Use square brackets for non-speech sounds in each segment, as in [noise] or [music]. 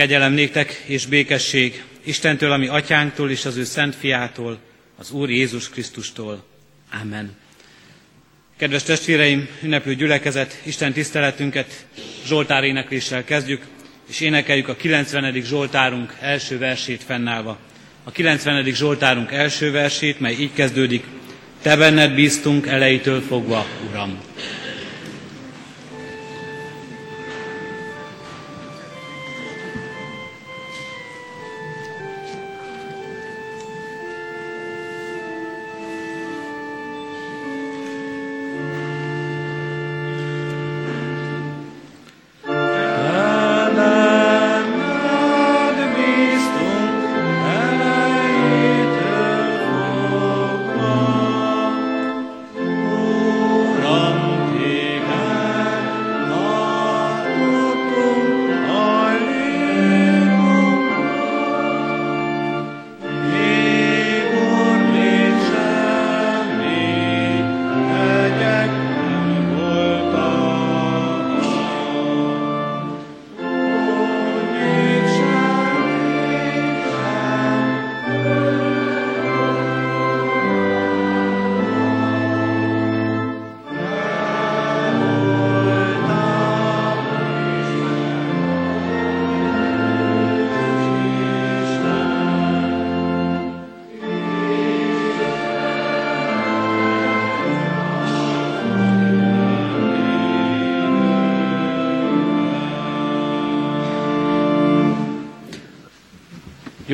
Kegyelem néktek és békesség Istentől, ami atyánktól és az ő szent fiától, az Úr Jézus Krisztustól. Amen. Kedves testvéreim, ünneplő gyülekezet, Isten tiszteletünket Zsoltár énekléssel kezdjük, és énekeljük a 90. Zsoltárunk első versét fennállva. A 90. Zsoltárunk első versét, mely így kezdődik, Te benned bíztunk elejétől fogva, Uram.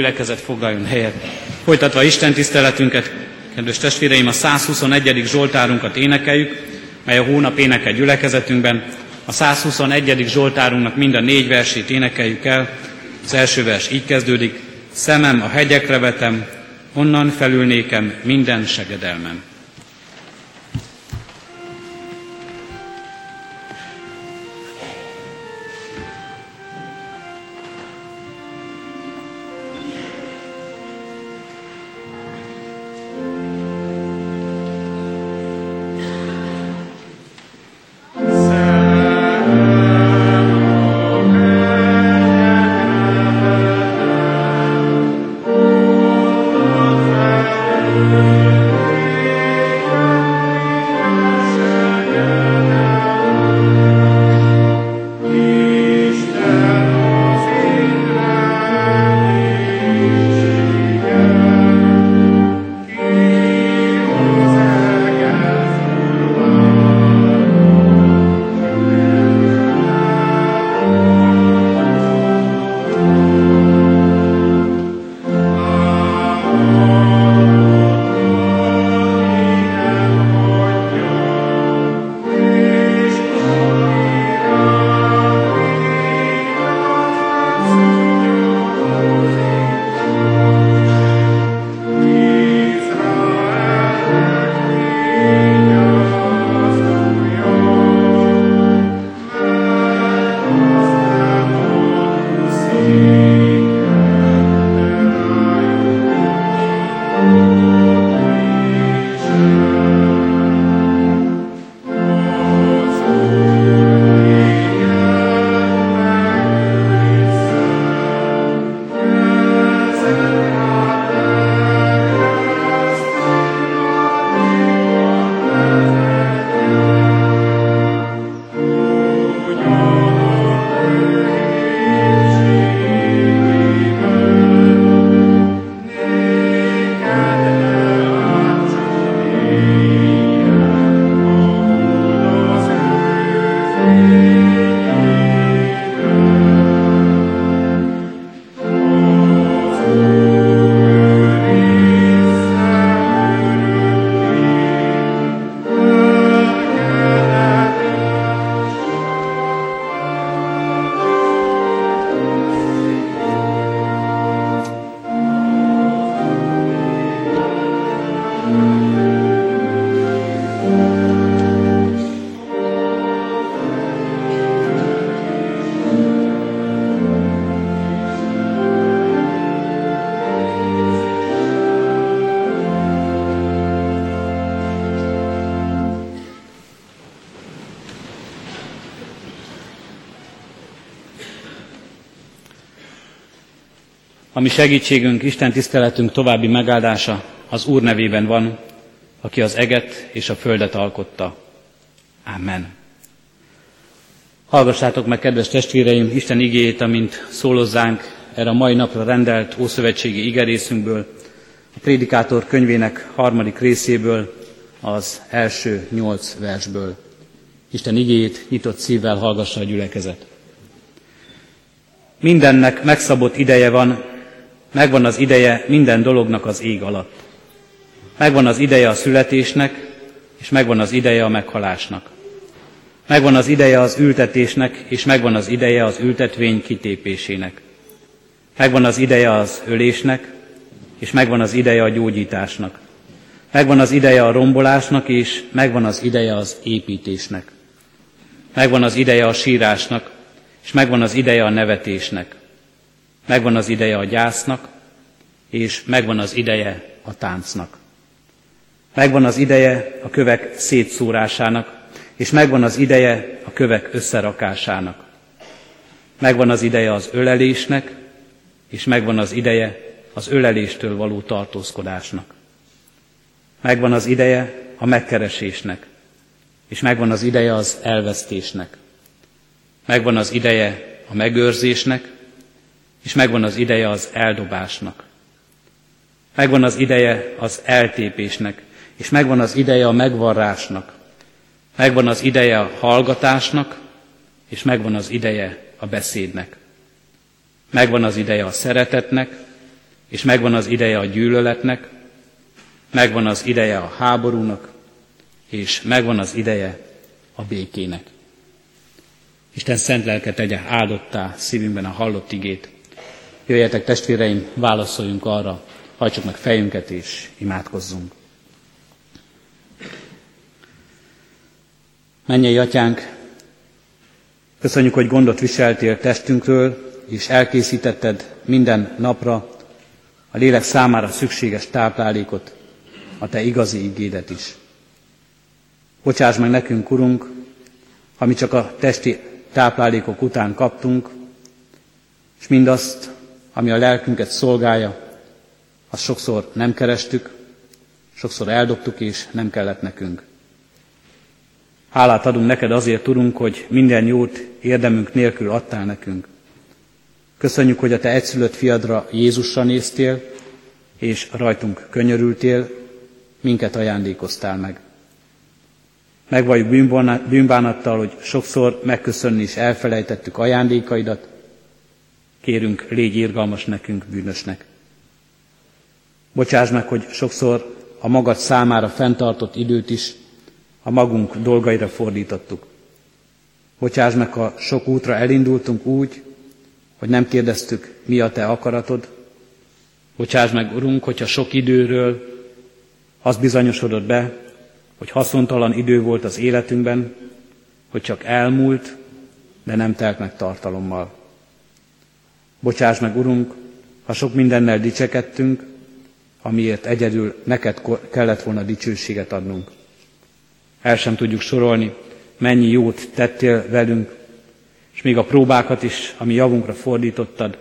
Gyülekezet foglaljon helyet. Folytatva Isten tiszteletünket, kedves testvéreim, a 121. Zsoltárunkat énekeljük, mely a hónap énekel gyülekezetünkben. A 121. Zsoltárunknak mind a négy versét énekeljük el. Az első vers így kezdődik, szemem a hegyekre vetem, onnan felülnékem minden segedelmem. Ami segítségünk, Isten tiszteletünk további megáldása az Úr nevében van, aki az eget és a földet alkotta. Amen. Hallgassátok meg, kedves testvéreim, Isten igéjét, amint szólozzánk erre a mai napra rendelt Ószövetségi igerészünkből, a Prédikátor könyvének harmadik részéből, az első nyolc versből. Isten igéjét nyitott szívvel hallgassa a gyülekezet. Mindennek megszabott ideje van, megvan az ideje minden dolognak az ég alatt. Megvan az ideje a születésnek, és megvan az ideje a meghalásnak. Megvan az ideje az ültetésnek, és megvan az ideje az ültetvény kitépésének. Megvan az ideje az ölésnek, és megvan az ideje a gyógyításnak. Megvan az ideje a rombolásnak, és megvan az ideje az építésnek. Megvan az ideje a sírásnak, és megvan az ideje a nevetésnek. Megvan az ideje a gyásznak, és megvan az ideje a táncnak. Megvan az ideje a kövek szétszórásának, és megvan az ideje a kövek összerakásának. Megvan az ideje az ölelésnek, és megvan az ideje az öleléstől való tartózkodásnak. Megvan az ideje a megkeresésnek, és megvan az ideje az elvesztésnek. Megvan az ideje a megőrzésnek, és megvan az ideje az eldobásnak. Megvan az ideje az eltépésnek, és megvan az ideje a megvarrásnak. Megvan az ideje a hallgatásnak, és megvan az ideje a beszédnek. Megvan az ideje a szeretetnek, és megvan az ideje a gyűlöletnek, megvan az ideje a háborúnak, és megvan az ideje a békének. Isten szent lelke tegye áldottá szívünkben a hallott igét. Jöjjetek testvéreim, válaszoljunk arra, hajtsuk meg fejünket és imádkozzunk. Mennyei atyánk, köszönjük, hogy gondot viseltél testünkről, és elkészítetted minden napra a lélek számára szükséges táplálékot, a te igazi igédet is. Bocsáss meg nekünk, Urunk, ha mi csak a testi táplálékok után kaptunk, és mindazt, ami a lelkünket szolgálja, azt sokszor nem kerestük, sokszor eldobtuk, és nem kellett nekünk. Hálát adunk neked azért, tudunk, hogy minden jót érdemünk nélkül adtál nekünk. Köszönjük, hogy a te egyszülött fiadra Jézusra néztél, és rajtunk könyörültél, minket ajándékoztál meg. Megvalljuk bűnbánattal, hogy sokszor megköszönni is elfelejtettük ajándékaidat, kérünk, légy írgalmas nekünk, bűnösnek. Bocsáss meg, hogy sokszor a magad számára fenntartott időt is a magunk dolgaira fordítottuk. Bocsáss meg, ha sok útra elindultunk úgy, hogy nem kérdeztük, mi a te akaratod. Bocsáss meg, Urunk, hogyha sok időről az bizonyosodott be, hogy haszontalan idő volt az életünkben, hogy csak elmúlt, de nem telt meg tartalommal. Bocsáss meg, Urunk, ha sok mindennel dicsekedtünk, amiért egyedül neked kellett volna dicsőséget adnunk. El sem tudjuk sorolni, mennyi jót tettél velünk, és még a próbákat is, ami javunkra fordítottad.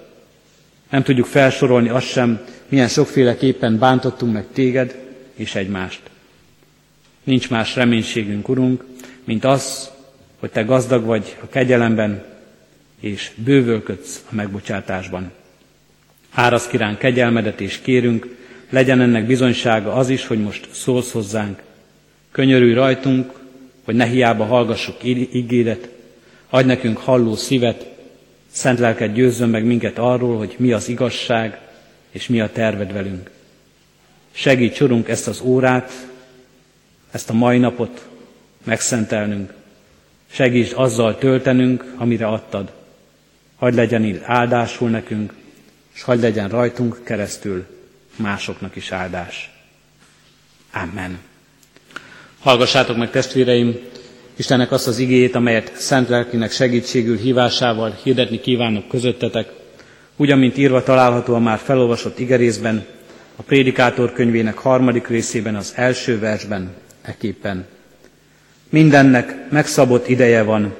Nem tudjuk felsorolni azt sem, milyen sokféleképpen bántottunk meg téged és egymást. Nincs más reménységünk, Urunk, mint az, hogy Te gazdag vagy a kegyelemben, és bővölködsz a megbocsátásban. Árasz kiránk kegyelmedet, és kérünk, legyen ennek bizonysága az is, hogy most szólsz hozzánk. Könyörülj rajtunk, hogy ne hiába hallgassuk ígéret, adj nekünk halló szívet, szent lelked győzzön meg minket arról, hogy mi az igazság, és mi a terved velünk. Segíts, Urunk, ezt az órát, ezt a mai napot megszentelnünk. Segíts azzal töltenünk, amire adtad. Hagy legyen így áldásul nekünk, és hagy legyen rajtunk keresztül másoknak is áldás. Amen. Hallgassátok meg testvéreim, Istennek azt az igéjét, amelyet szent lelkinek segítségül hívásával hirdetni kívánok közöttetek, úgy, mint írva található a már felolvasott igerészben, a Prédikátor könyvének harmadik részében az első versben, eképpen. Mindennek megszabott ideje van,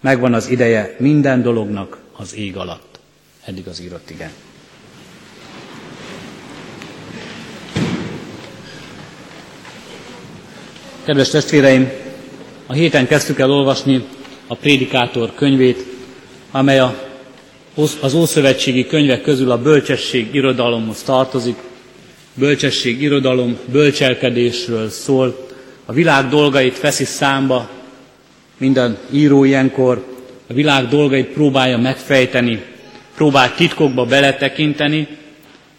megvan az ideje minden dolognak az ég alatt. Eddig az írott igen. Kedves testvéreim, a héten kezdtük el olvasni a Prédikátor könyvét, amely a, az Ószövetségi könyvek közül a bölcsesség irodalomhoz tartozik. Bölcsesség irodalom bölcselkedésről szól, a világ dolgait veszi számba minden író ilyenkor, a világ dolgait próbálja megfejteni, próbál titkokba beletekinteni,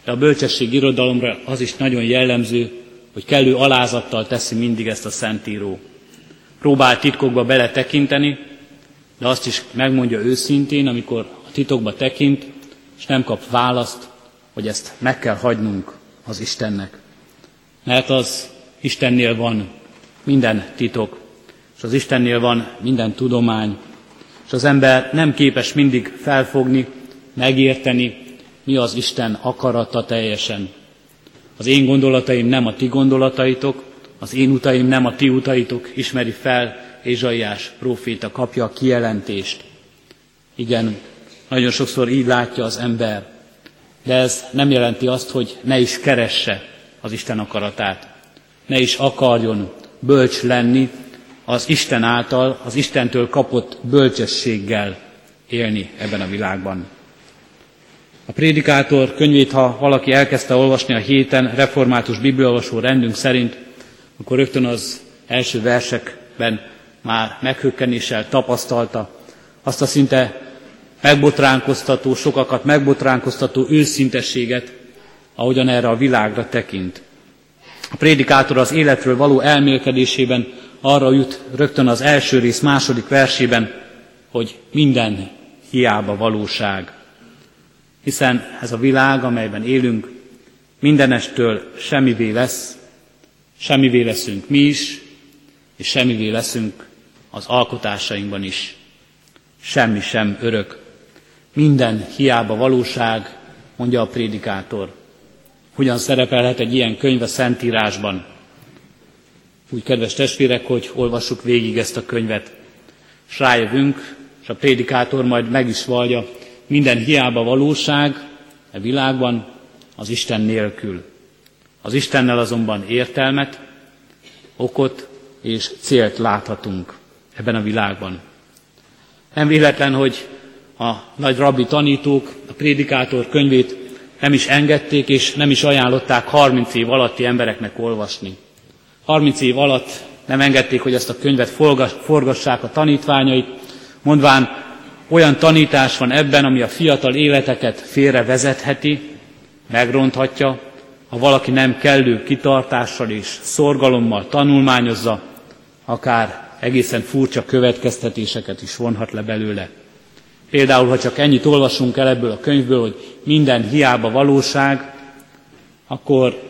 de a bölcsesség irodalomra az is nagyon jellemző, hogy kellő alázattal teszi mindig ezt a szentíró. Próbál titkokba beletekinteni, de azt is megmondja őszintén, amikor a titokba tekint, és nem kap választ, hogy ezt meg kell hagynunk az Istennek. Mert az Istennél van minden titok, és az Istennél van minden tudomány, és az ember nem képes mindig felfogni, megérteni, mi az Isten akarata teljesen. Az én gondolataim nem a ti gondolataitok, az én utaim nem a ti utaitok, ismeri fel Ézsaiás próféta, kapja a kijelentést. Igen, nagyon sokszor így látja az ember, de ez nem jelenti azt, hogy ne is keresse az Isten akaratát. Ne is akarjon bölcs lenni, az Isten által, az Istentől kapott bölcsességgel élni ebben a világban. A prédikátor könyvét, ha valaki elkezdte olvasni a héten református bibliolvasó rendünk szerint, akkor rögtön az első versekben már meghökkenéssel tapasztalta azt a szinte megbotránkoztató, sokakat megbotránkoztató őszintességet, ahogyan erre a világra tekint. A prédikátor az életről való elmélkedésében arra jut rögtön az első rész második versében, hogy minden hiába valóság. Hiszen ez a világ, amelyben élünk, mindenestől semmivé lesz, semmivé leszünk mi is, és semmivé leszünk az alkotásainkban is. Semmi sem örök. Minden hiába valóság, mondja a prédikátor. Hogyan szerepelhet egy ilyen könyv a Szentírásban? Úgy, kedves testvérek, hogy olvassuk végig ezt a könyvet, és rájövünk, és a prédikátor majd meg is vallja, minden hiába valóság a világban az Isten nélkül. Az Istennel azonban értelmet, okot és célt láthatunk ebben a világban. Nem véletlen, hogy a nagy rabbi tanítók a prédikátor könyvét nem is engedték és nem is ajánlották 30 év alatti embereknek olvasni. 30 év alatt nem engedték, hogy ezt a könyvet forgassák a tanítványait, mondván olyan tanítás van ebben, ami a fiatal életeket félre vezetheti, megronthatja, ha valaki nem kellő kitartással és szorgalommal tanulmányozza, akár egészen furcsa következtetéseket is vonhat le belőle. Például, ha csak ennyit olvasunk el ebből a könyvből, hogy minden hiába valóság, akkor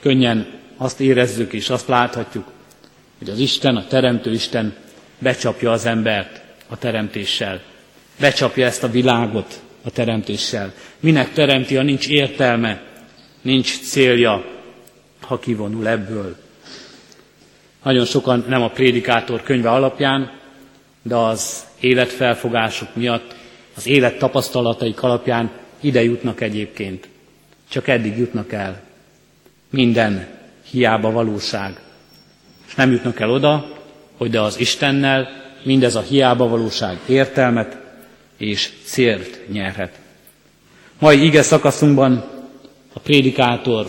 könnyen azt érezzük és azt láthatjuk, hogy az Isten, a Teremtő Isten becsapja az embert a teremtéssel. Becsapja ezt a világot a teremtéssel. Minek teremti, ha nincs értelme, nincs célja, ha kivonul ebből. Nagyon sokan nem a prédikátor könyve alapján, de az életfelfogások miatt, az élet tapasztalataik alapján ide jutnak egyébként. Csak eddig jutnak el. Minden hiába valóság. És nem jutnak el oda, hogy de az Istennel mindez a hiába valóság értelmet és célt nyerhet. Mai ige szakaszunkban a prédikátor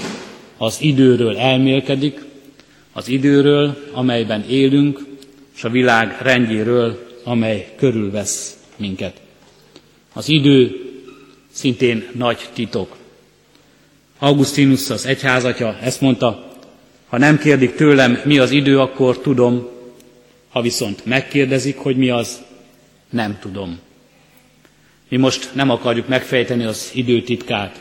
az időről elmélkedik, az időről, amelyben élünk, és a világ rendjéről, amely körülvesz minket. Az idő szintén nagy titok. Augustinus az egyházatja ezt mondta, ha nem kérdik tőlem, mi az idő, akkor tudom, ha viszont megkérdezik, hogy mi az, nem tudom. Mi most nem akarjuk megfejteni az időtitkát.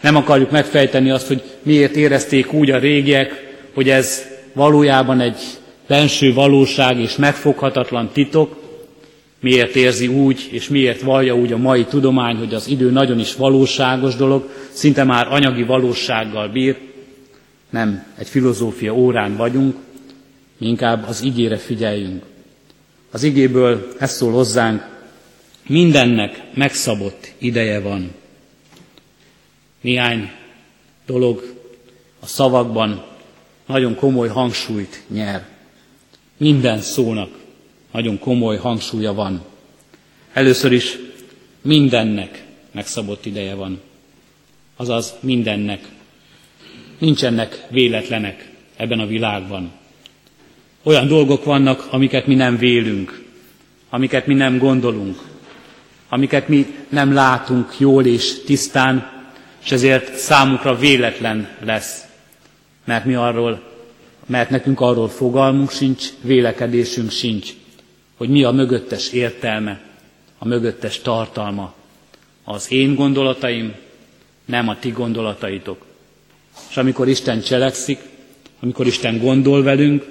Nem akarjuk megfejteni azt, hogy miért érezték úgy a régiek, hogy ez valójában egy benső valóság és megfoghatatlan titok, miért érzi úgy, és miért vallja úgy a mai tudomány, hogy az idő nagyon is valóságos dolog, szinte már anyagi valósággal bír. Nem egy filozófia órán vagyunk, mi inkább az igére figyeljünk. Az igéből ez szól hozzánk, mindennek megszabott ideje van. Néhány dolog a szavakban nagyon komoly hangsúlyt nyer. Minden szónak nagyon komoly hangsúlya van. Először is mindennek megszabott ideje van. Azaz mindennek. Nincsenek véletlenek ebben a világban. Olyan dolgok vannak, amiket mi nem vélünk, amiket mi nem gondolunk, amiket mi nem látunk jól és tisztán, és ezért számukra véletlen lesz, mert mi arról, mert nekünk arról fogalmunk sincs, vélekedésünk sincs, hogy mi a mögöttes értelme, a mögöttes tartalma. Az én gondolataim, nem a ti gondolataitok. És amikor Isten cselekszik, amikor Isten gondol velünk,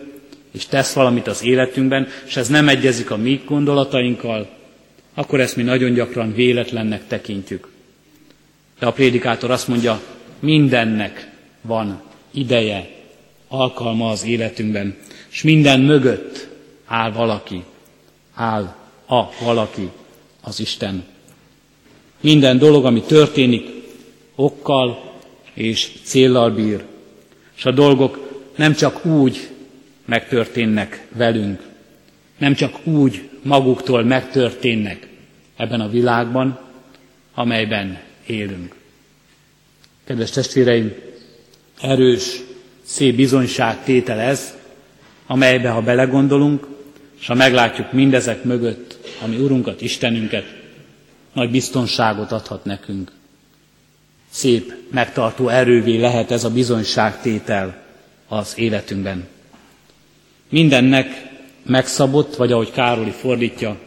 és tesz valamit az életünkben, és ez nem egyezik a mi gondolatainkkal, akkor ezt mi nagyon gyakran véletlennek tekintjük. De a prédikátor azt mondja, mindennek van ideje, alkalma az életünkben, és minden mögött áll valaki, áll a valaki, az Isten. Minden dolog, ami történik, okkal és céllal bír, és a dolgok nem csak úgy megtörténnek velünk, nem csak úgy maguktól megtörténnek ebben a világban, amelyben élünk. Kedves testvéreim, erős, szép bizonyság tétel ez, amelybe, ha belegondolunk, és ha meglátjuk mindezek mögött, ami Urunkat, Istenünket, nagy biztonságot adhat nekünk. Szép, megtartó erővé lehet ez a bizonyságtétel az életünkben. Mindennek megszabott, vagy ahogy Károli fordítja,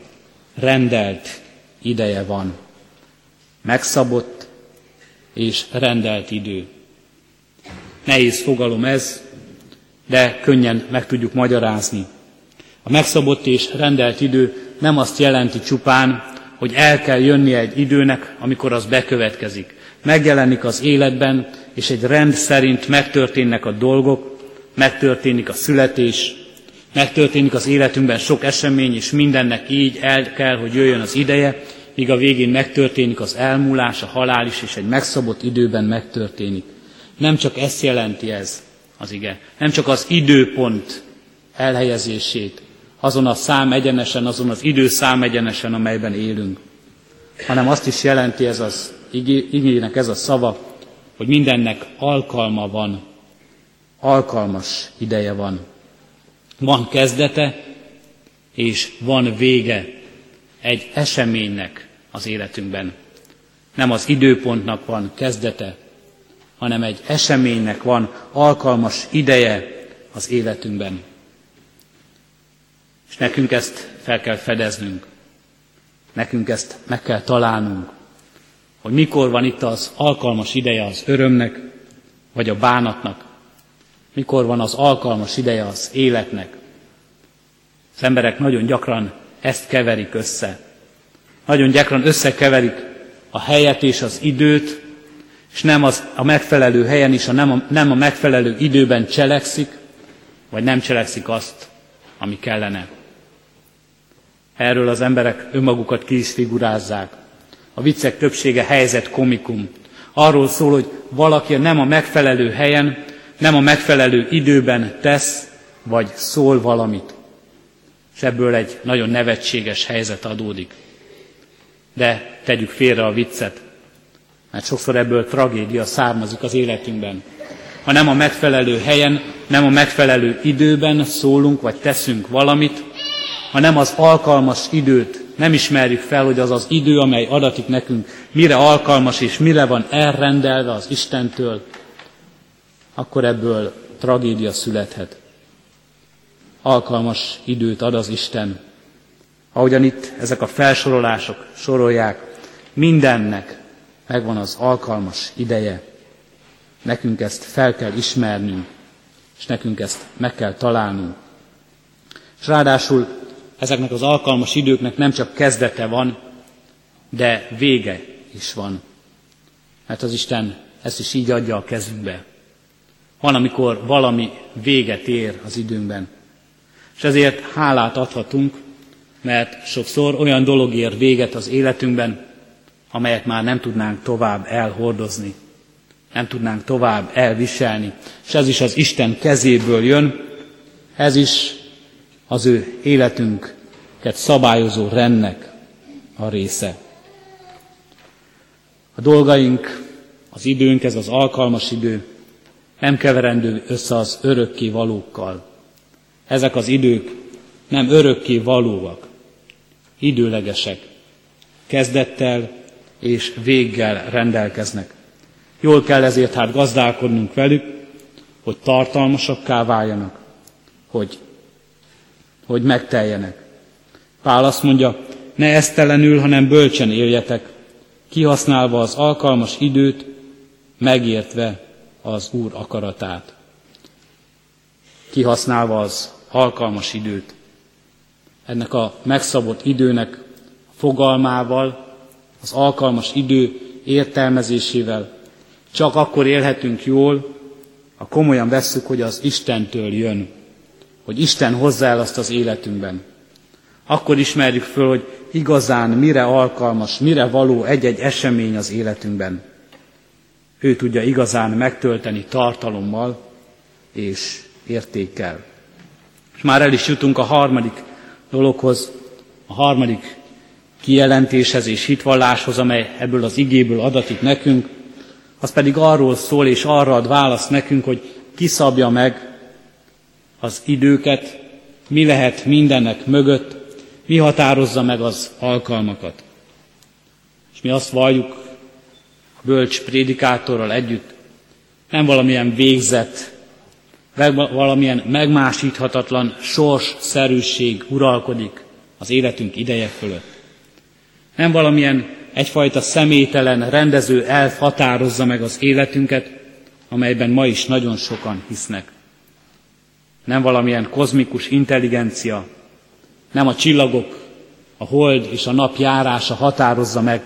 rendelt ideje van. Megszabott és rendelt idő. Nehéz fogalom ez, de könnyen meg tudjuk magyarázni. A megszabott és rendelt idő nem azt jelenti csupán, hogy el kell jönni egy időnek, amikor az bekövetkezik. Megjelenik az életben, és egy rend szerint megtörténnek a dolgok, megtörténik a születés, megtörténik az életünkben sok esemény, és mindennek így el kell, hogy jöjjön az ideje, míg a végén megtörténik az elmúlás, a halál is, és egy megszabott időben megtörténik. Nem csak ezt jelenti ez az ige, nem csak az időpont elhelyezését, azon a szám egyenesen, azon az idő szám egyenesen, amelyben élünk, hanem azt is jelenti ez az igének ez a szava, hogy mindennek alkalma van, alkalmas ideje van. Van kezdete, és van vége egy eseménynek az életünkben. Nem az időpontnak van kezdete, hanem egy eseménynek van alkalmas ideje az életünkben. És nekünk ezt fel kell fedeznünk. Nekünk ezt meg kell találnunk, hogy mikor van itt az alkalmas ideje az örömnek, vagy a bánatnak, mikor van az alkalmas ideje az életnek. Az emberek nagyon gyakran ezt keverik össze. Nagyon gyakran összekeverik a helyet és az időt, és nem az a megfelelő helyen is, a nem, a, nem a megfelelő időben cselekszik, vagy nem cselekszik azt, ami kellene. Erről az emberek önmagukat ki figurázzák. A viccek többsége helyzet komikum. Arról szól, hogy valaki nem a megfelelő helyen, nem a megfelelő időben tesz, vagy szól valamit. És ebből egy nagyon nevetséges helyzet adódik. De tegyük félre a viccet, mert sokszor ebből tragédia származik az életünkben. Ha nem a megfelelő helyen, nem a megfelelő időben szólunk, vagy teszünk valamit, ha nem az alkalmas időt nem ismerjük fel, hogy az az idő, amely adatik nekünk, mire alkalmas és mire van elrendelve az Istentől, akkor ebből tragédia születhet. Alkalmas időt ad az Isten. Ahogyan itt ezek a felsorolások sorolják, mindennek megvan az alkalmas ideje. Nekünk ezt fel kell ismernünk, és nekünk ezt meg kell találnunk. És ráadásul ezeknek az alkalmas időknek nem csak kezdete van, de vége is van. Mert az Isten ezt is így adja a kezünkbe. Van, amikor valami véget ér az időnkben. És ezért hálát adhatunk, mert sokszor olyan dolog ér véget az életünkben, amelyet már nem tudnánk tovább elhordozni, nem tudnánk tovább elviselni. És ez is az Isten kezéből jön, ez is az ő életünket szabályozó rendnek a része. A dolgaink, az időnk, ez az alkalmas idő, nem keverendő össze az örökké valókkal. Ezek az idők nem örökké valóak, időlegesek, kezdettel és véggel rendelkeznek. Jól kell ezért hát gazdálkodnunk velük, hogy tartalmasakká váljanak, hogy, hogy megteljenek. Pál azt mondja, ne esztelenül, hanem bölcsen éljetek, kihasználva az alkalmas időt, megértve az Úr akaratát. Kihasználva az alkalmas időt. Ennek a megszabott időnek fogalmával, az alkalmas idő értelmezésével csak akkor élhetünk jól, ha komolyan vesszük, hogy az Istentől jön, hogy Isten hozzá el azt az életünkben. Akkor ismerjük föl, hogy igazán mire alkalmas, mire való egy-egy esemény az életünkben. Ő tudja igazán megtölteni tartalommal és értékkel. És már el is jutunk a harmadik dologhoz, a harmadik kijelentéshez és hitvalláshoz, amely ebből az igéből adatik nekünk, az pedig arról szól és arra ad választ nekünk, hogy kiszabja meg az időket, mi lehet mindennek mögött, mi határozza meg az alkalmakat. És mi azt valljuk a bölcs prédikátorral együtt, nem valamilyen végzett, valamilyen megmásíthatatlan sorsszerűség uralkodik az életünk ideje fölött. Nem valamilyen egyfajta személytelen rendező elf határozza meg az életünket, amelyben ma is nagyon sokan hisznek. Nem valamilyen kozmikus intelligencia, nem a csillagok, a hold és a nap járása határozza meg,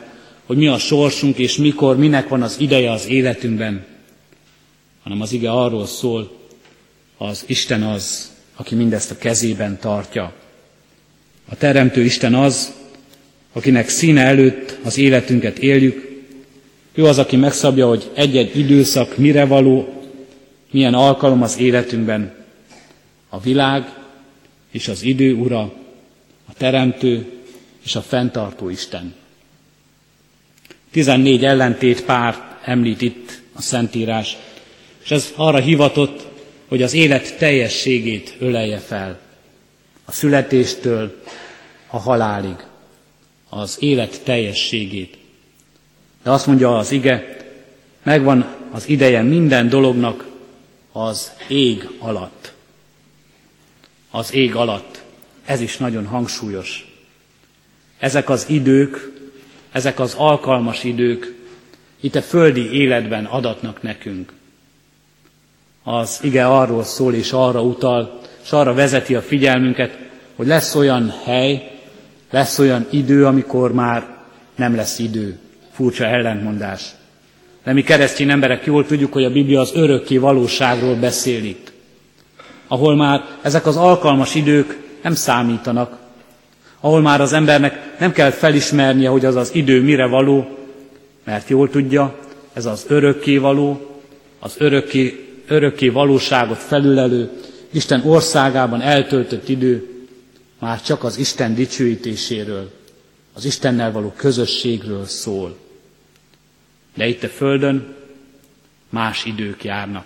hogy mi a sorsunk és mikor, minek van az ideje az életünkben, hanem az ige arról szól, az Isten az, aki mindezt a kezében tartja. A Teremtő Isten az, akinek színe előtt az életünket éljük. Ő az, aki megszabja, hogy egy-egy időszak mire való, milyen alkalom az életünkben. A világ és az idő ura, a teremtő és a fenntartó Isten. 14 ellentét pár említ itt a Szentírás, és ez arra hivatott, hogy az élet teljességét ölelje fel. A születéstől a halálig az élet teljességét. De azt mondja az ige, megvan az ideje minden dolognak az ég alatt. Az ég alatt. Ez is nagyon hangsúlyos. Ezek az idők, ezek az alkalmas idők itt a földi életben adatnak nekünk. Az ige arról szól és arra utal, és arra vezeti a figyelmünket, hogy lesz olyan hely, lesz olyan idő, amikor már nem lesz idő. Furcsa ellentmondás. De mi keresztény emberek jól tudjuk, hogy a Biblia az örökké valóságról beszél itt. Ahol már ezek az alkalmas idők nem számítanak. Ahol már az embernek nem kell felismernie, hogy az az idő mire való, mert jól tudja, ez az örökké való, az örökké, örökké valóságot felülelő, Isten országában eltöltött idő, már csak az Isten dicsőítéséről, az Istennel való közösségről szól. De itt a Földön más idők járnak.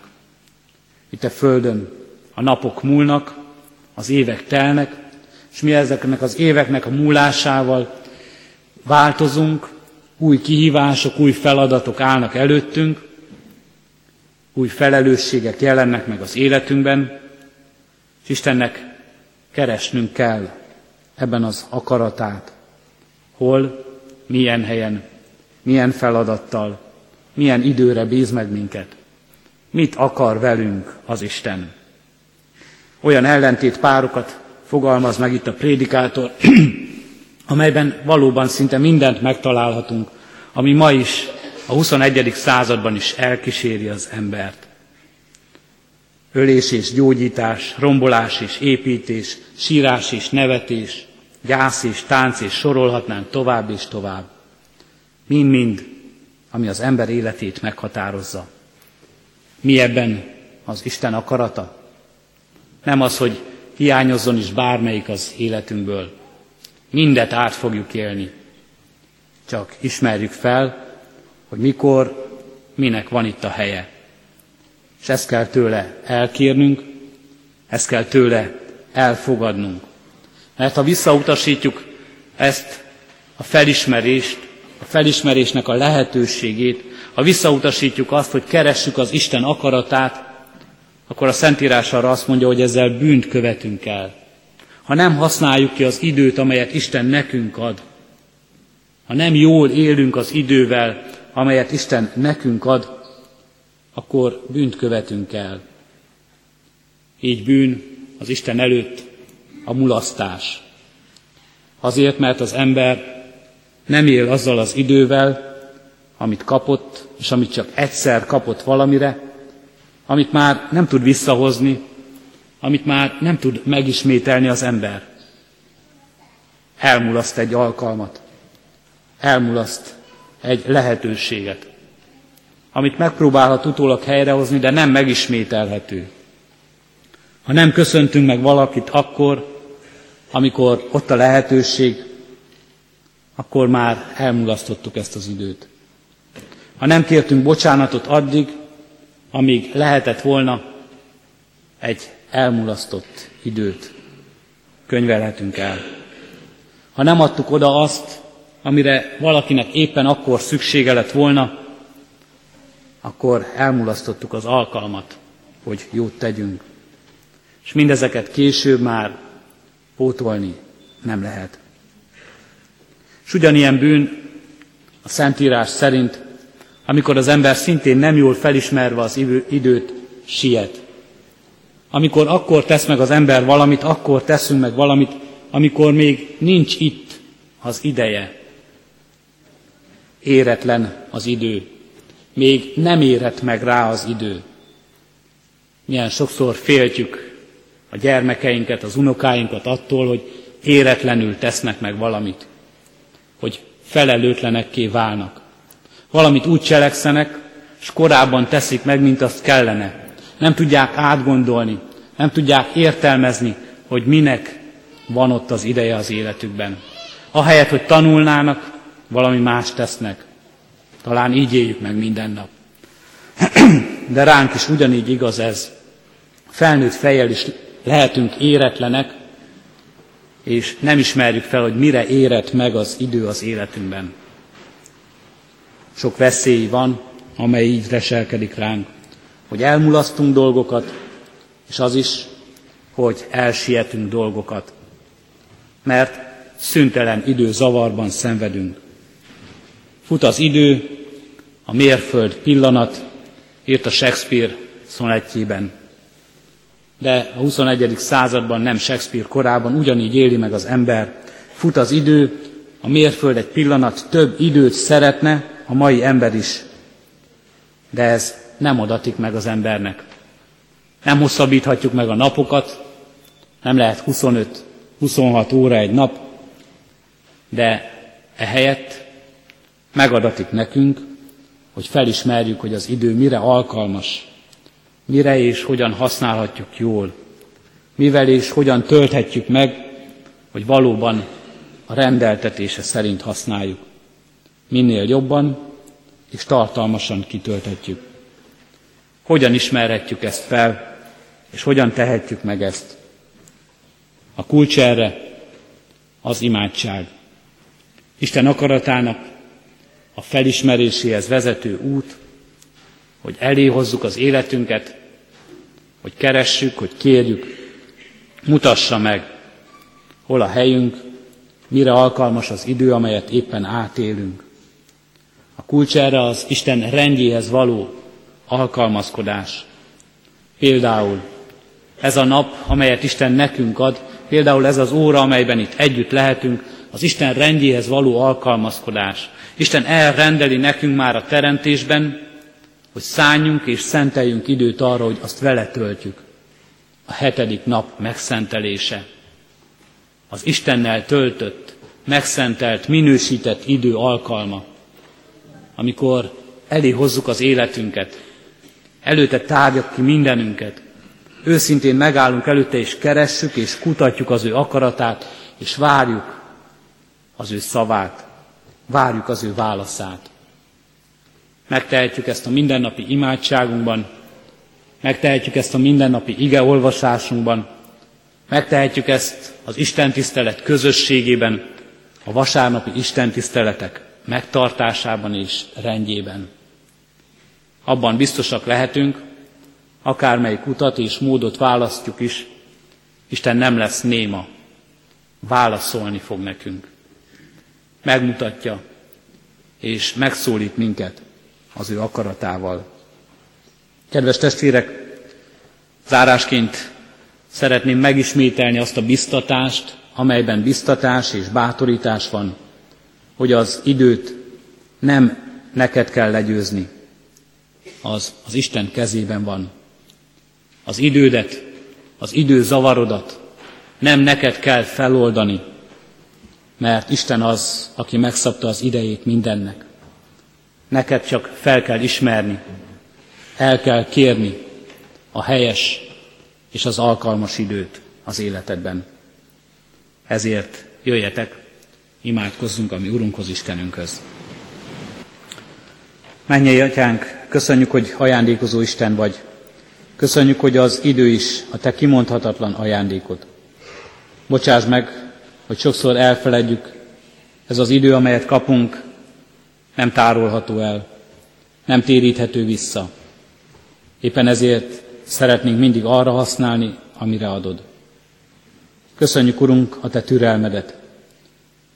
Itt a Földön a napok múlnak, az évek telnek, és mi ezeknek az éveknek a múlásával változunk, új kihívások, új feladatok állnak előttünk, új felelősségek jelennek meg az életünkben, és Istennek keresnünk kell ebben az akaratát. Hol, milyen helyen, milyen feladattal, milyen időre bíz meg minket. Mit akar velünk az Isten? Olyan ellentét párokat fogalmaz meg itt a prédikátor, [clears throat] amelyben valóban szinte mindent megtalálhatunk, ami ma is, a 21. században is elkíséri az embert ölés és gyógyítás, rombolás és építés, sírás és nevetés, gyász és tánc és sorolhatnánk tovább és tovább. Mind-mind, ami az ember életét meghatározza. Mi ebben az Isten akarata? Nem az, hogy hiányozzon is bármelyik az életünkből. Mindet át fogjuk élni. Csak ismerjük fel, hogy mikor, minek van itt a helye. És ezt kell tőle elkérnünk, ezt kell tőle elfogadnunk. Mert ha visszautasítjuk ezt a felismerést, a felismerésnek a lehetőségét, ha visszautasítjuk azt, hogy keressük az Isten akaratát, akkor a Szentírás arra azt mondja, hogy ezzel bűnt követünk el. Ha nem használjuk ki az időt, amelyet Isten nekünk ad, ha nem jól élünk az idővel, amelyet Isten nekünk ad, akkor bűnt követünk el. Így bűn az Isten előtt a mulasztás. Azért, mert az ember nem él azzal az idővel, amit kapott, és amit csak egyszer kapott valamire, amit már nem tud visszahozni, amit már nem tud megismételni az ember. Elmulaszt egy alkalmat, elmulaszt egy lehetőséget, amit megpróbálhat utólag helyrehozni, de nem megismételhető. Ha nem köszöntünk meg valakit akkor, amikor ott a lehetőség, akkor már elmulasztottuk ezt az időt. Ha nem kértünk bocsánatot addig, amíg lehetett volna egy elmulasztott időt könyvelhetünk el. Ha nem adtuk oda azt, amire valakinek éppen akkor szüksége lett volna, akkor elmulasztottuk az alkalmat, hogy jót tegyünk. És mindezeket később már pótolni nem lehet. És ugyanilyen bűn a Szentírás szerint amikor az ember szintén nem jól felismerve az időt siet. Amikor akkor tesz meg az ember valamit, akkor teszünk meg valamit, amikor még nincs itt az ideje. Éretlen az idő. Még nem érett meg rá az idő. Milyen sokszor féltjük a gyermekeinket, az unokáinkat attól, hogy éretlenül tesznek meg valamit, hogy felelőtlenekké válnak valamit úgy cselekszenek, és korábban teszik meg, mint azt kellene. Nem tudják átgondolni, nem tudják értelmezni, hogy minek van ott az ideje az életükben. Ahelyett, hogy tanulnának, valami más tesznek. Talán így éljük meg minden nap. De ránk is ugyanígy igaz ez. Felnőtt fejjel is lehetünk éretlenek, és nem ismerjük fel, hogy mire érett meg az idő az életünkben. Sok veszély van, amely így reselkedik ránk, hogy elmulasztunk dolgokat, és az is, hogy elsietünk dolgokat, mert szüntelen idő zavarban szenvedünk. Fut az idő, a mérföld pillanat, írt a Shakespeare szonettjében. De a 21. században, nem Shakespeare korában ugyanígy éli meg az ember. Fut az idő, a mérföld egy pillanat több időt szeretne, a mai ember is, de ez nem adatik meg az embernek. Nem hosszabbíthatjuk meg a napokat, nem lehet 25-26 óra egy nap, de ehelyett megadatik nekünk, hogy felismerjük, hogy az idő mire alkalmas, mire és hogyan használhatjuk jól, mivel és hogyan tölthetjük meg, hogy valóban a rendeltetése szerint használjuk minél jobban és tartalmasan kitölthetjük. Hogyan ismerhetjük ezt fel, és hogyan tehetjük meg ezt? A kulcs erre az imádság. Isten akaratának a felismeréséhez vezető út, hogy elé hozzuk az életünket, hogy keressük, hogy kérjük, mutassa meg, hol a helyünk, mire alkalmas az idő, amelyet éppen átélünk. A kulcs erre az Isten rendjéhez való alkalmazkodás. Például ez a nap, amelyet Isten nekünk ad, például ez az óra, amelyben itt együtt lehetünk, az Isten rendjéhez való alkalmazkodás. Isten elrendeli nekünk már a teremtésben, hogy szálljunk és szenteljünk időt arra, hogy azt vele töltjük. A hetedik nap megszentelése. Az Istennel töltött, megszentelt, minősített idő alkalma amikor elé hozzuk az életünket, előtte tárgyak ki mindenünket, őszintén megállunk előtte, és keressük, és kutatjuk az ő akaratát, és várjuk az ő szavát, várjuk az ő válaszát. Megtehetjük ezt a mindennapi imádságunkban, megtehetjük ezt a mindennapi ige olvasásunkban, megtehetjük ezt az Isten tisztelet közösségében, a vasárnapi Isten tiszteletek megtartásában és rendjében. Abban biztosak lehetünk, akármelyik utat és módot választjuk is, Isten nem lesz néma, válaszolni fog nekünk. Megmutatja és megszólít minket az ő akaratával. Kedves testvérek, zárásként szeretném megismételni azt a biztatást, amelyben biztatás és bátorítás van, hogy az időt nem neked kell legyőzni, az az Isten kezében van. Az idődet, az idő zavarodat nem neked kell feloldani, mert Isten az, aki megszabta az idejét mindennek. Neked csak fel kell ismerni, el kell kérni a helyes és az alkalmas időt az életedben. Ezért jöjjetek, imádkozzunk a mi Urunkhoz, Istenünkhöz. Mennyei Atyánk, köszönjük, hogy ajándékozó Isten vagy. Köszönjük, hogy az idő is a Te kimondhatatlan ajándékod. Bocsáss meg, hogy sokszor elfeledjük, ez az idő, amelyet kapunk, nem tárolható el, nem téríthető vissza. Éppen ezért szeretnénk mindig arra használni, amire adod. Köszönjük, Urunk, a Te türelmedet.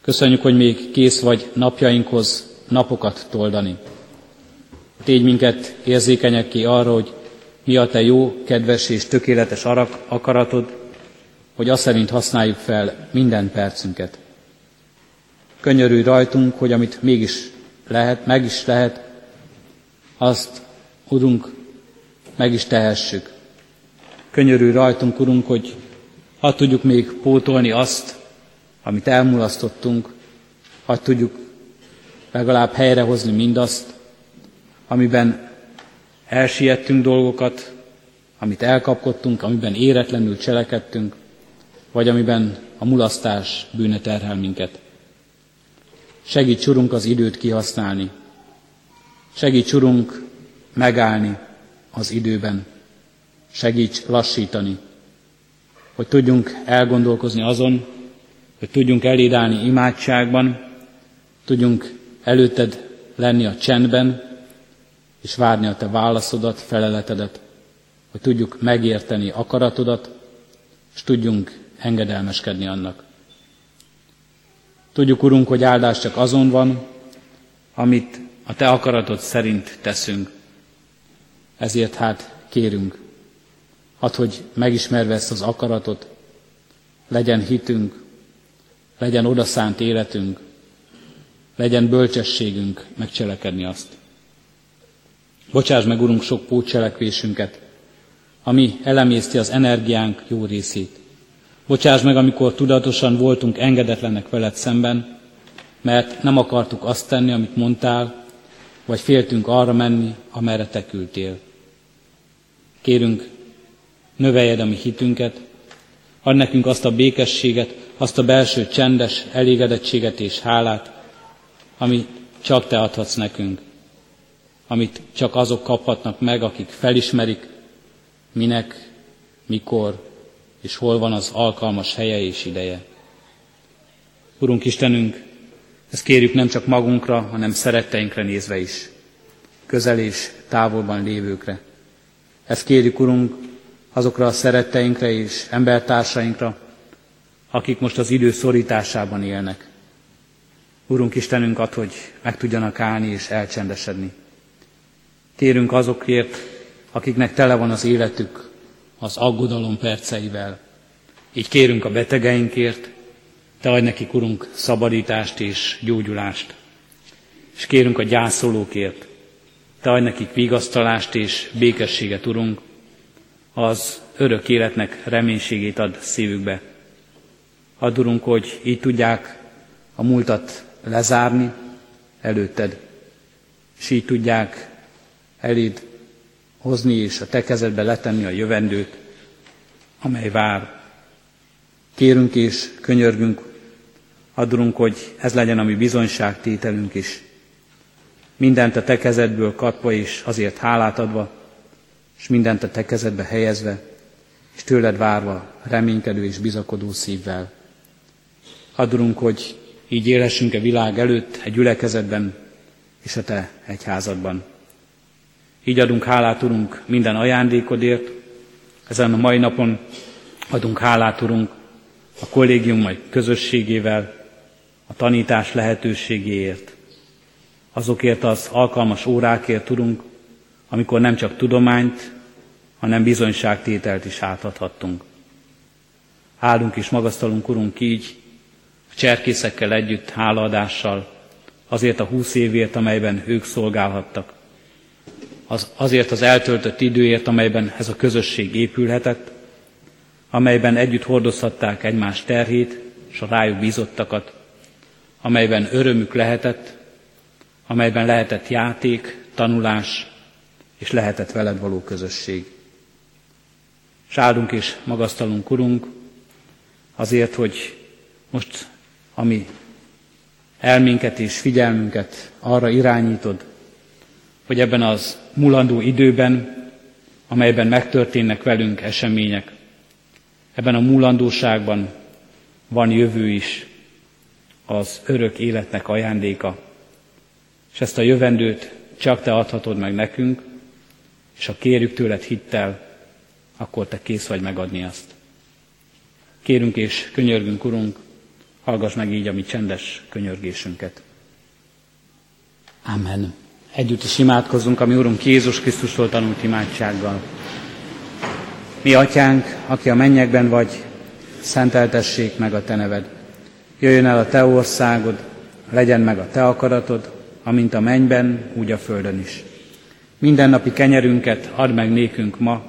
Köszönjük, hogy még kész vagy napjainkhoz napokat toldani. Tégy minket érzékenyekké arra, hogy mi a Te jó, kedves és tökéletes akaratod, hogy azt szerint használjuk fel minden percünket. Könyörülj rajtunk, hogy amit mégis lehet, meg is lehet, azt, Urunk, meg is tehessük. Könyörülj rajtunk, Urunk, hogy ha tudjuk még pótolni azt, amit elmulasztottunk, ha tudjuk legalább helyrehozni mindazt, amiben elsiettünk dolgokat, amit elkapkodtunk, amiben éretlenül cselekedtünk, vagy amiben a mulasztás bűne terhel minket. Segíts, Urunk, az időt kihasználni. Segíts, Urunk, megállni az időben. Segíts lassítani, hogy tudjunk elgondolkozni azon, hogy tudjunk elédálni imádságban, tudjunk előtted lenni a csendben, és várni a te válaszodat, feleletedet, hogy tudjuk megérteni akaratodat, és tudjunk engedelmeskedni annak. Tudjuk, Urunk, hogy áldás csak azon van, amit a Te akaratod szerint teszünk. Ezért hát kérünk, hadd, hogy megismerve ezt az akaratot, legyen hitünk, legyen odaszánt életünk, legyen bölcsességünk megcselekedni azt. Bocsáss meg, Urunk, sok pótcselekvésünket, ami elemészti az energiánk jó részét. Bocsáss meg, amikor tudatosan voltunk engedetlenek veled szemben, mert nem akartuk azt tenni, amit mondtál, vagy féltünk arra menni, amerre te küldtél. Kérünk, növeljed a mi hitünket, ad nekünk azt a békességet, azt a belső csendes elégedettséget és hálát, ami csak te adhatsz nekünk, amit csak azok kaphatnak meg, akik felismerik, minek, mikor és hol van az alkalmas helye és ideje. Urunk Istenünk, ezt kérjük nem csak magunkra, hanem szeretteinkre nézve is, közel és távolban lévőkre. Ezt kérjük, Urunk, azokra a szeretteinkre és embertársainkra, akik most az idő szorításában élnek. Urunk Istenünk ad, hogy meg tudjanak állni és elcsendesedni. Kérünk azokért, akiknek tele van az életük az aggodalom perceivel. Így kérünk a betegeinkért, te adj nekik, Urunk, szabadítást és gyógyulást. És kérünk a gyászolókért, te adj nekik vigasztalást és békességet, Urunk, az örök életnek reménységét ad szívükbe. Add, Urunk, hogy így tudják a múltat lezárni előtted, és így tudják eléd hozni és a te kezedbe letenni a jövendőt, amely vár. Kérünk és könyörgünk, adunk, hogy ez legyen a mi bizonyságtételünk is. Mindent a te kezedből kapva és azért hálát adva, és mindent a te kezedbe helyezve, és tőled várva reménykedő és bizakodó szívvel. Adunk, hogy így élhessünk a világ előtt, egy gyülekezetben és a te egyházadban. Így adunk hálát, Urunk, minden ajándékodért. Ezen a mai napon adunk hálát, Urunk, a kollégium majd közösségével, a tanítás lehetőségéért. Azokért az alkalmas órákért tudunk, amikor nem csak tudományt, hanem bizonyságtételt is átadhattunk. Áldunk és magasztalunk, Urunk, így, a cserkészekkel együtt hálaadással, azért a húsz évért, amelyben ők szolgálhattak, az, azért az eltöltött időért, amelyben ez a közösség épülhetett, amelyben együtt hordozhatták egymás terhét, és a rájuk bízottakat, amelyben örömük lehetett, amelyben lehetett játék, tanulás, és lehetett veled való közösség. És áldunk és magasztalunk, Urunk, azért, hogy most, ami elménket és figyelmünket arra irányítod, hogy ebben az mulandó időben, amelyben megtörténnek velünk események, ebben a mulandóságban van jövő is, az örök életnek ajándéka. És ezt a jövendőt csak te adhatod meg nekünk, és ha kérjük tőled hittel, akkor te kész vagy megadni azt. Kérünk és könyörgünk, Urunk, hallgass meg így a mi csendes könyörgésünket. Amen. Együtt is imádkozzunk, ami Urunk Jézus Krisztustól tanult imádsággal. Mi atyánk, aki a mennyekben vagy, szenteltessék meg a te neved. Jöjjön el a te országod, legyen meg a te akaratod, amint a mennyben, úgy a földön is. Mindennapi kenyerünket add meg nékünk ma,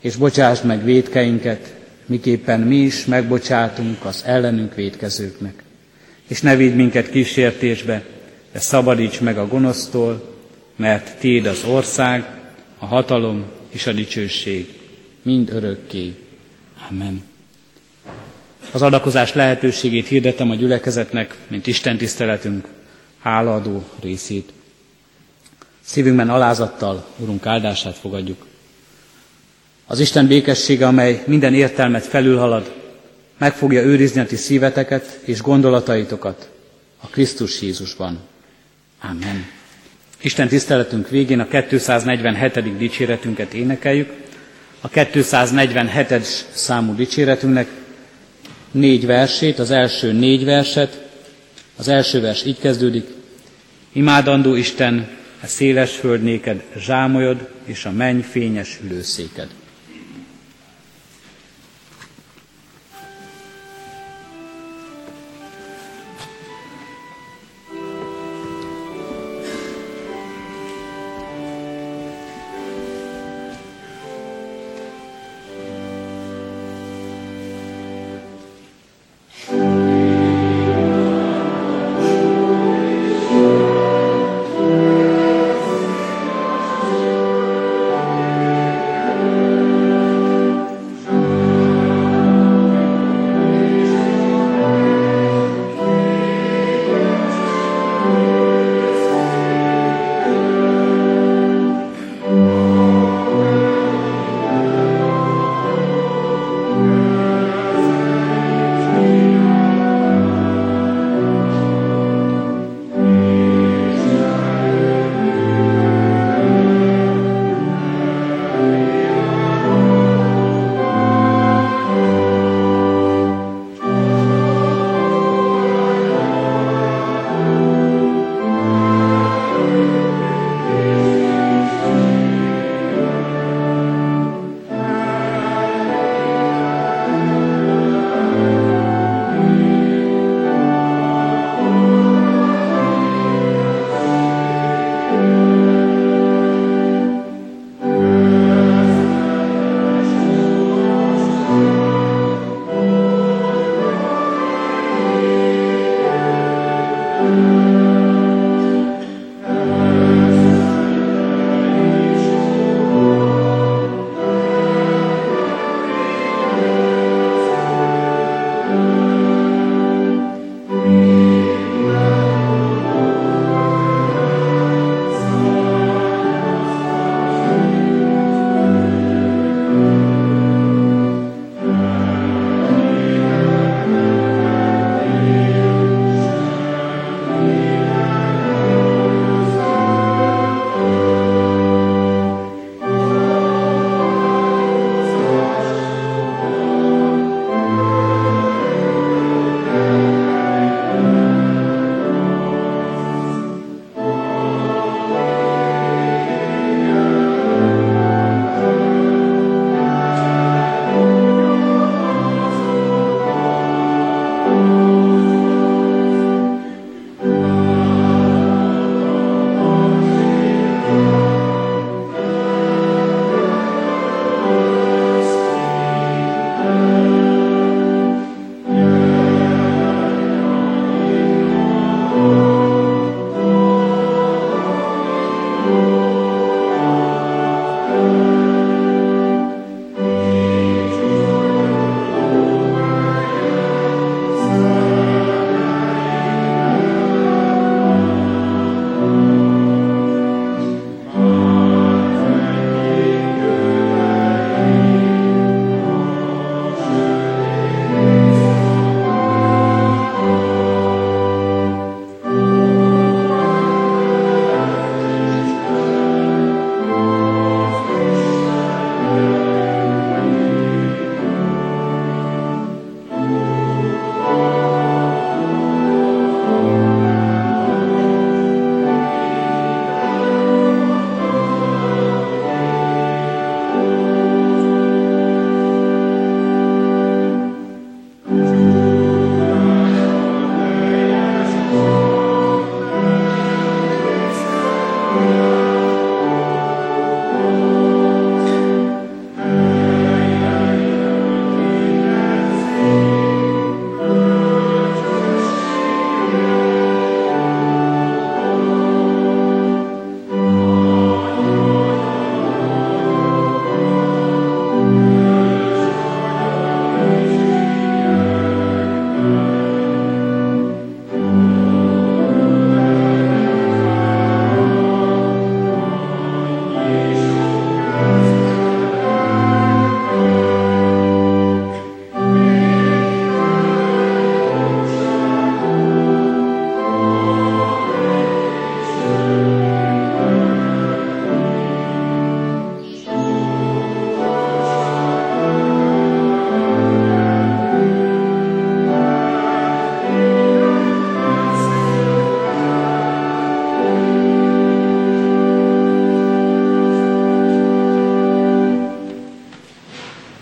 és bocsásd meg védkeinket, miképpen mi is megbocsátunk az ellenünk védkezőknek. És ne vidd minket kísértésbe, de szabadíts meg a gonosztól, mert Téd az ország, a hatalom és a dicsőség mind örökké. Amen. Az adakozás lehetőségét hirdetem a gyülekezetnek, mint Isten tiszteletünk hálaadó részét. Szívünkben alázattal Urunk áldását fogadjuk. Az Isten békessége, amely minden értelmet felülhalad, meg fogja őrizni a ti szíveteket és gondolataitokat a Krisztus Jézusban. Amen. Isten tiszteletünk végén a 247. dicséretünket énekeljük. A 247. számú dicséretünknek négy versét, az első négy verset. Az első vers így kezdődik. Imádandó Isten, a széles föld néked zsámolyod, és a menny fényes ülőszéked.